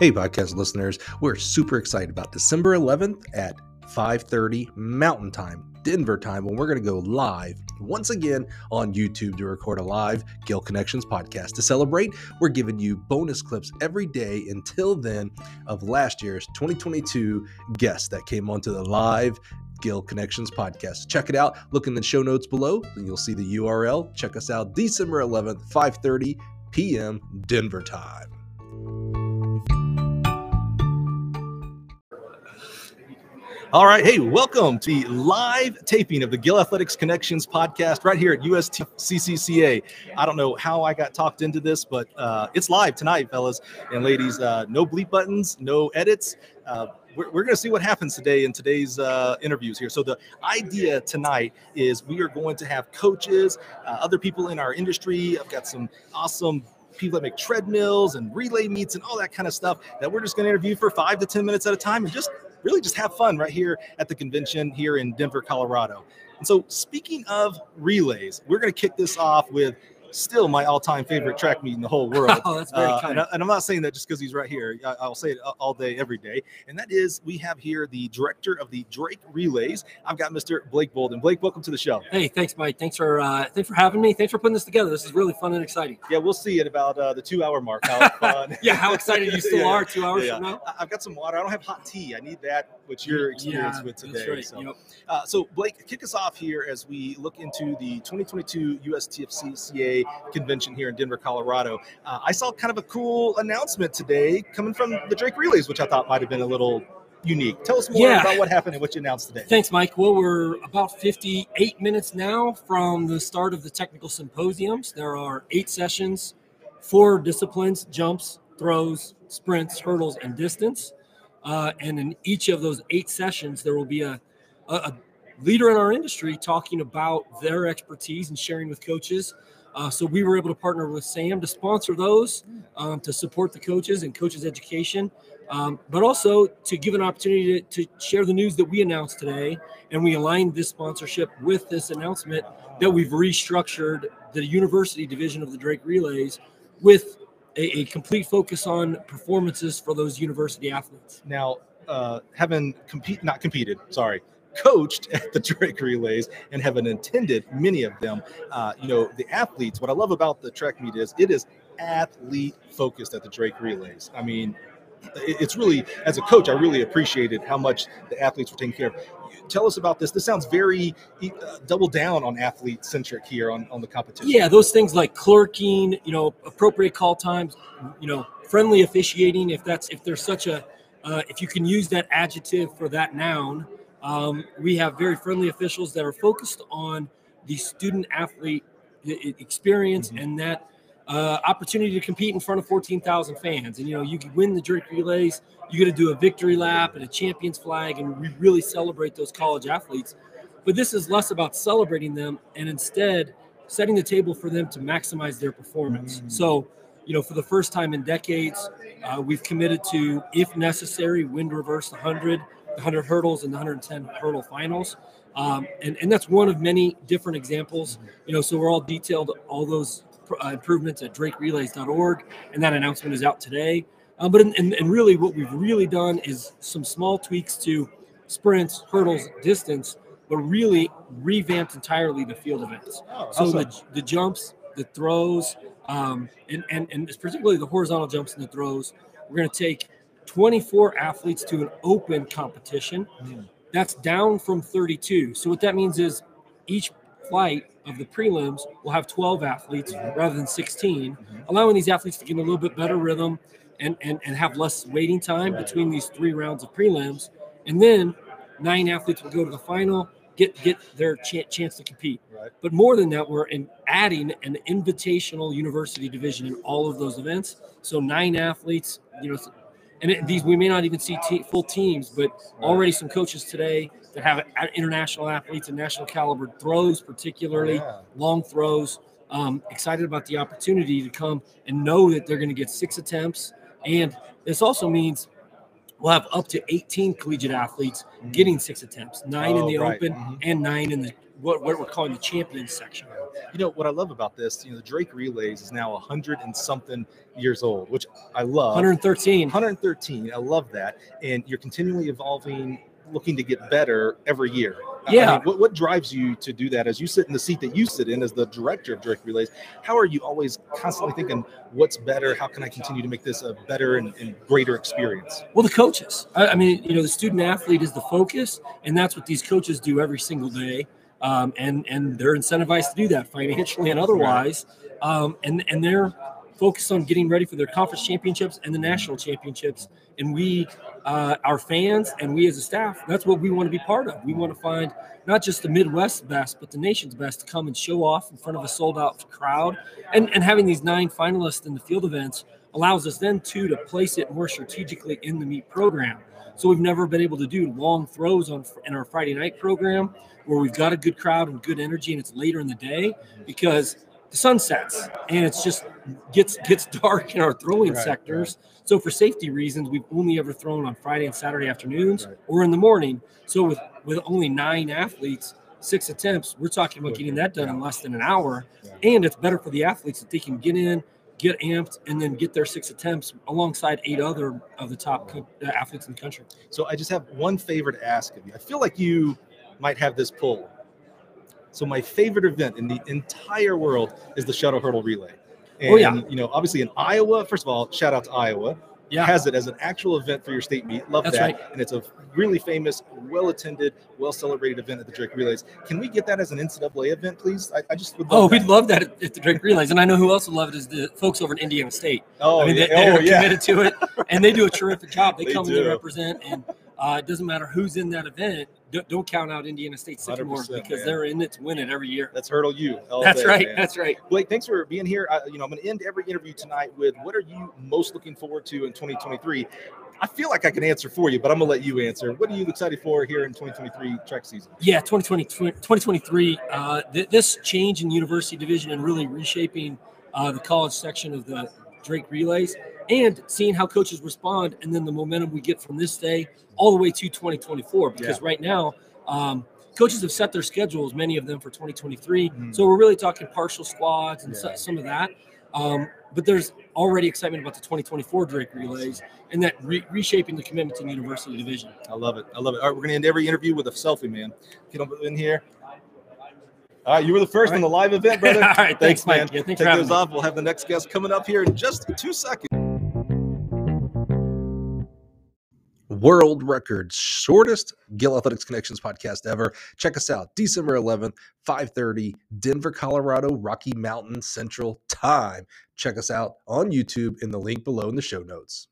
Hey, podcast listeners, we're super excited about December 11th at 5:30 Mountain Time, Denver time, when we're going to go live once again on YouTube to record a live Gill Connections podcast. To celebrate, we're giving you bonus clips every day until then of last year's 2022 guests that came onto the live Gill Connections podcast. Check it out. Look in the show notes below, and you'll see the URL. Check us out December 11th, 5:30 p.m. Denver time. All right. Hey, welcome to the live taping of the Gill Athletics Connections podcast right here at USTFCCCA. I don't know how I got talked into this, but uh, it's live tonight, fellas and ladies. Uh, no bleep buttons, no edits. Uh, we're, we're going to see what happens today in today's uh, interviews here. So, the idea tonight is we are going to have coaches, uh, other people in our industry. I've got some awesome people that make treadmills and relay meets and all that kind of stuff that we're just going to interview for five to 10 minutes at a time and just really just have fun right here at the convention here in Denver, Colorado. And so, speaking of relays, we're going to kick this off with still my all-time favorite track meet in the whole world. Oh, that's very Uh, kind. and, I, I'm not saying that just because he's right here. I, I'll say it all day, every day. And that is, we have here the director of the Drake Relays. I've got Mr. Blake Boldon. Blake, welcome to the show. Hey, thanks, Mike. Thanks for uh, thanks for having me. Thanks for putting this together. This is really fun and exciting. Yeah, we'll see at about uh, the two-hour mark how fun. Yeah, how excited you still Yeah, are two hours yeah, from now? I've got some water. I don't have hot tea. I need that, which you're experienced Yeah, with that's today. right. So. Yep. Uh, so, Blake, kick us off here as we look into the 2022 USTFCCCA convention here in Denver, Colorado. Uh, I saw kind of a cool announcement today coming from the Drake Relays, which I thought might have been a little unique. Tell us more Yeah. about what happened and what you announced today. Thanks, Mike. Well, we're about 58 minutes now from the start of the technical symposiums. There are eight sessions, four disciplines jumps, throws, sprints, hurdles, and distance. Uh, and in each of those eight sessions, there will be a, a, a leader in our industry talking about their expertise and sharing with coaches. Uh, so we were able to partner with Sam to sponsor those, um, to support the coaches and coaches' education, um, but also to give an opportunity to, to share the news that we announced today. And we aligned this sponsorship with this announcement that we've restructured the university division of the Drake Relays with a, a complete focus on performances for those university athletes. Now, uh, having compete, not competed, sorry, coached at the Drake Relays and having attended many of them, uh, you know, the athletes, what I love about the track meet is it is athlete focused at the Drake Relays. I mean, it's really, as a coach, I really appreciated how much the athletes were taken care of. Tell us about this. This sounds very uh, double down on athlete centric here on, on the competition. Yeah, those things like clerking, you know, appropriate call times, you know, friendly officiating. If that's if there's such a, uh, if you can use that adjective for that noun, um, we have very friendly officials that are focused on the student athlete experience Mhm. and that uh, opportunity to compete in front of 14,000 fans. And you know, you can win the Drake relays. You got to do a victory lap and a champions flag, and we really celebrate those college athletes. But this is less about celebrating them and instead setting the table for them to maximize their performance. Mm. So, you know, for the first time in decades, uh, we've committed to, if necessary, wind reverse 100, the 100 hurdles, and the 110 hurdle finals. Um, and, and that's one of many different examples. You know, so we're all detailed all those uh, improvements at drakerelays.org, and that announcement is out today. Uh, but in, and, and really, what we've really done is some small tweaks to sprints, hurdles, distance, but really revamped entirely the field events. Oh, So awesome. the, the jumps, the throws, um, and, and, and particularly the horizontal jumps and the throws, we're going to take 24 athletes to an open competition. Mm. That's down from 32. So what that means is each flight of the prelims will have 12 athletes rather than 16, allowing these athletes to get a little bit better rhythm and, and, and have less waiting time between these three rounds of prelims. And then nine athletes will go to the final, get get their ch- chance to compete. Right. But more than that, we're in adding an invitational university division in all of those events. So nine athletes, you know, and it, these we may not even see te- full teams, but already some coaches today that have international athletes and national caliber throws, particularly Yeah. long throws. Um, excited about the opportunity to come and know that they're going to get six attempts, and this also means we'll have up to 18 collegiate athletes getting six attempts, nine in Oh, the right. open Mhm. and nine in the what, what we're calling the champions section. You know what I love about this? You know, the Drake Relays is now a 100 and something years old, which I love. 113. 113. I love that, and you're continually evolving, looking to get better every year. I Yeah. mean, what, what drives you to do that as you sit in the seat that you sit in as the director of Drake Relays? How are you always constantly thinking, what's better? How can I continue to make this a better and, and greater experience? Well, the coaches. I, I mean, you know, the student athlete is the focus, and that's what these coaches do every single day. Um, and and they're incentivized to do that financially and otherwise. Um, and and they're focused on getting ready for their conference championships and the national championships. And we, uh, our fans, and we as a staff, that's what we want to be part of. We want to find not just the Midwest best, but the nation's best to come and show off in front of a sold out crowd. And and having these nine finalists in the field events allows us then too to place it more strategically in the meet program. So we've never been able to do long throws on in our Friday night program where we've got a good crowd and good energy, and it's later in the day because the sun sets and it's just gets gets dark in our throwing Right, sectors. So for safety reasons, we've only ever thrown on Friday and Saturday afternoons Right. or in the morning. So with with only nine athletes, six attempts, we're talking about getting that done in less than an hour, and it's better for the athletes that they can get in. Get amped and then get their six attempts alongside eight other of the top co- uh, athletes in the country. So I just have one favor to ask of you. I feel like you might have this pull. So my favorite event in the entire world is the shuttle hurdle relay. And, Oh, yeah. you know, obviously in Iowa, first of all, shout out to Iowa. Yeah. Has it as an actual event for your state meet. Love That's that. right. And it's a really famous, well attended, well celebrated event at the Drake Relays. Can we get that as an NCAA event, please? I, I just would love Oh, that. we'd love that at, at the Drake Relays, and I know who else would love it is the folks over in Indiana State. Oh, I mean, yeah. they, they're oh, yeah. committed to it, and they do a terrific job. They, They come and they represent, and uh, it doesn't matter who's in that event. Don't, don't count out Indiana State Sycamore because man. they're in it to win it every year. Let's hurdle you. That's day, right. man. That's right. Blake, thanks for being here. I, you know, I'm going to end every interview tonight with what are you most looking forward to in 2023? I feel like I can answer for you, but I'm going to let you answer. What are you excited for here in 2023 track season? Yeah, 2020, 2023, uh, th- this change in university division and really reshaping uh, the college section of the Drake Relays and seeing how coaches respond and then the momentum we get from this day all the way to 2024. Because right now, um, coaches have set their schedules, many of them for 2023. Mhm. So we're really talking partial squads and Yeah. some of that. Um, but there's already excitement about the 2024 Drake Relays and that re- reshaping the commitment to the university division. I love it. I love it. All right, we're going to end every interview with a selfie, man. Get up in here. All right, you were the first on the live event, brother. All right, thanks, man. Mike. Yeah, thanks Take those me. off. We'll have the next guest coming up here in just two seconds. World record shortest Gill Athletics Connections podcast ever. Check us out December 11th, 5:30, Denver, Colorado, Rocky Mountain Central Time. Check us out on YouTube in the link below in the show notes.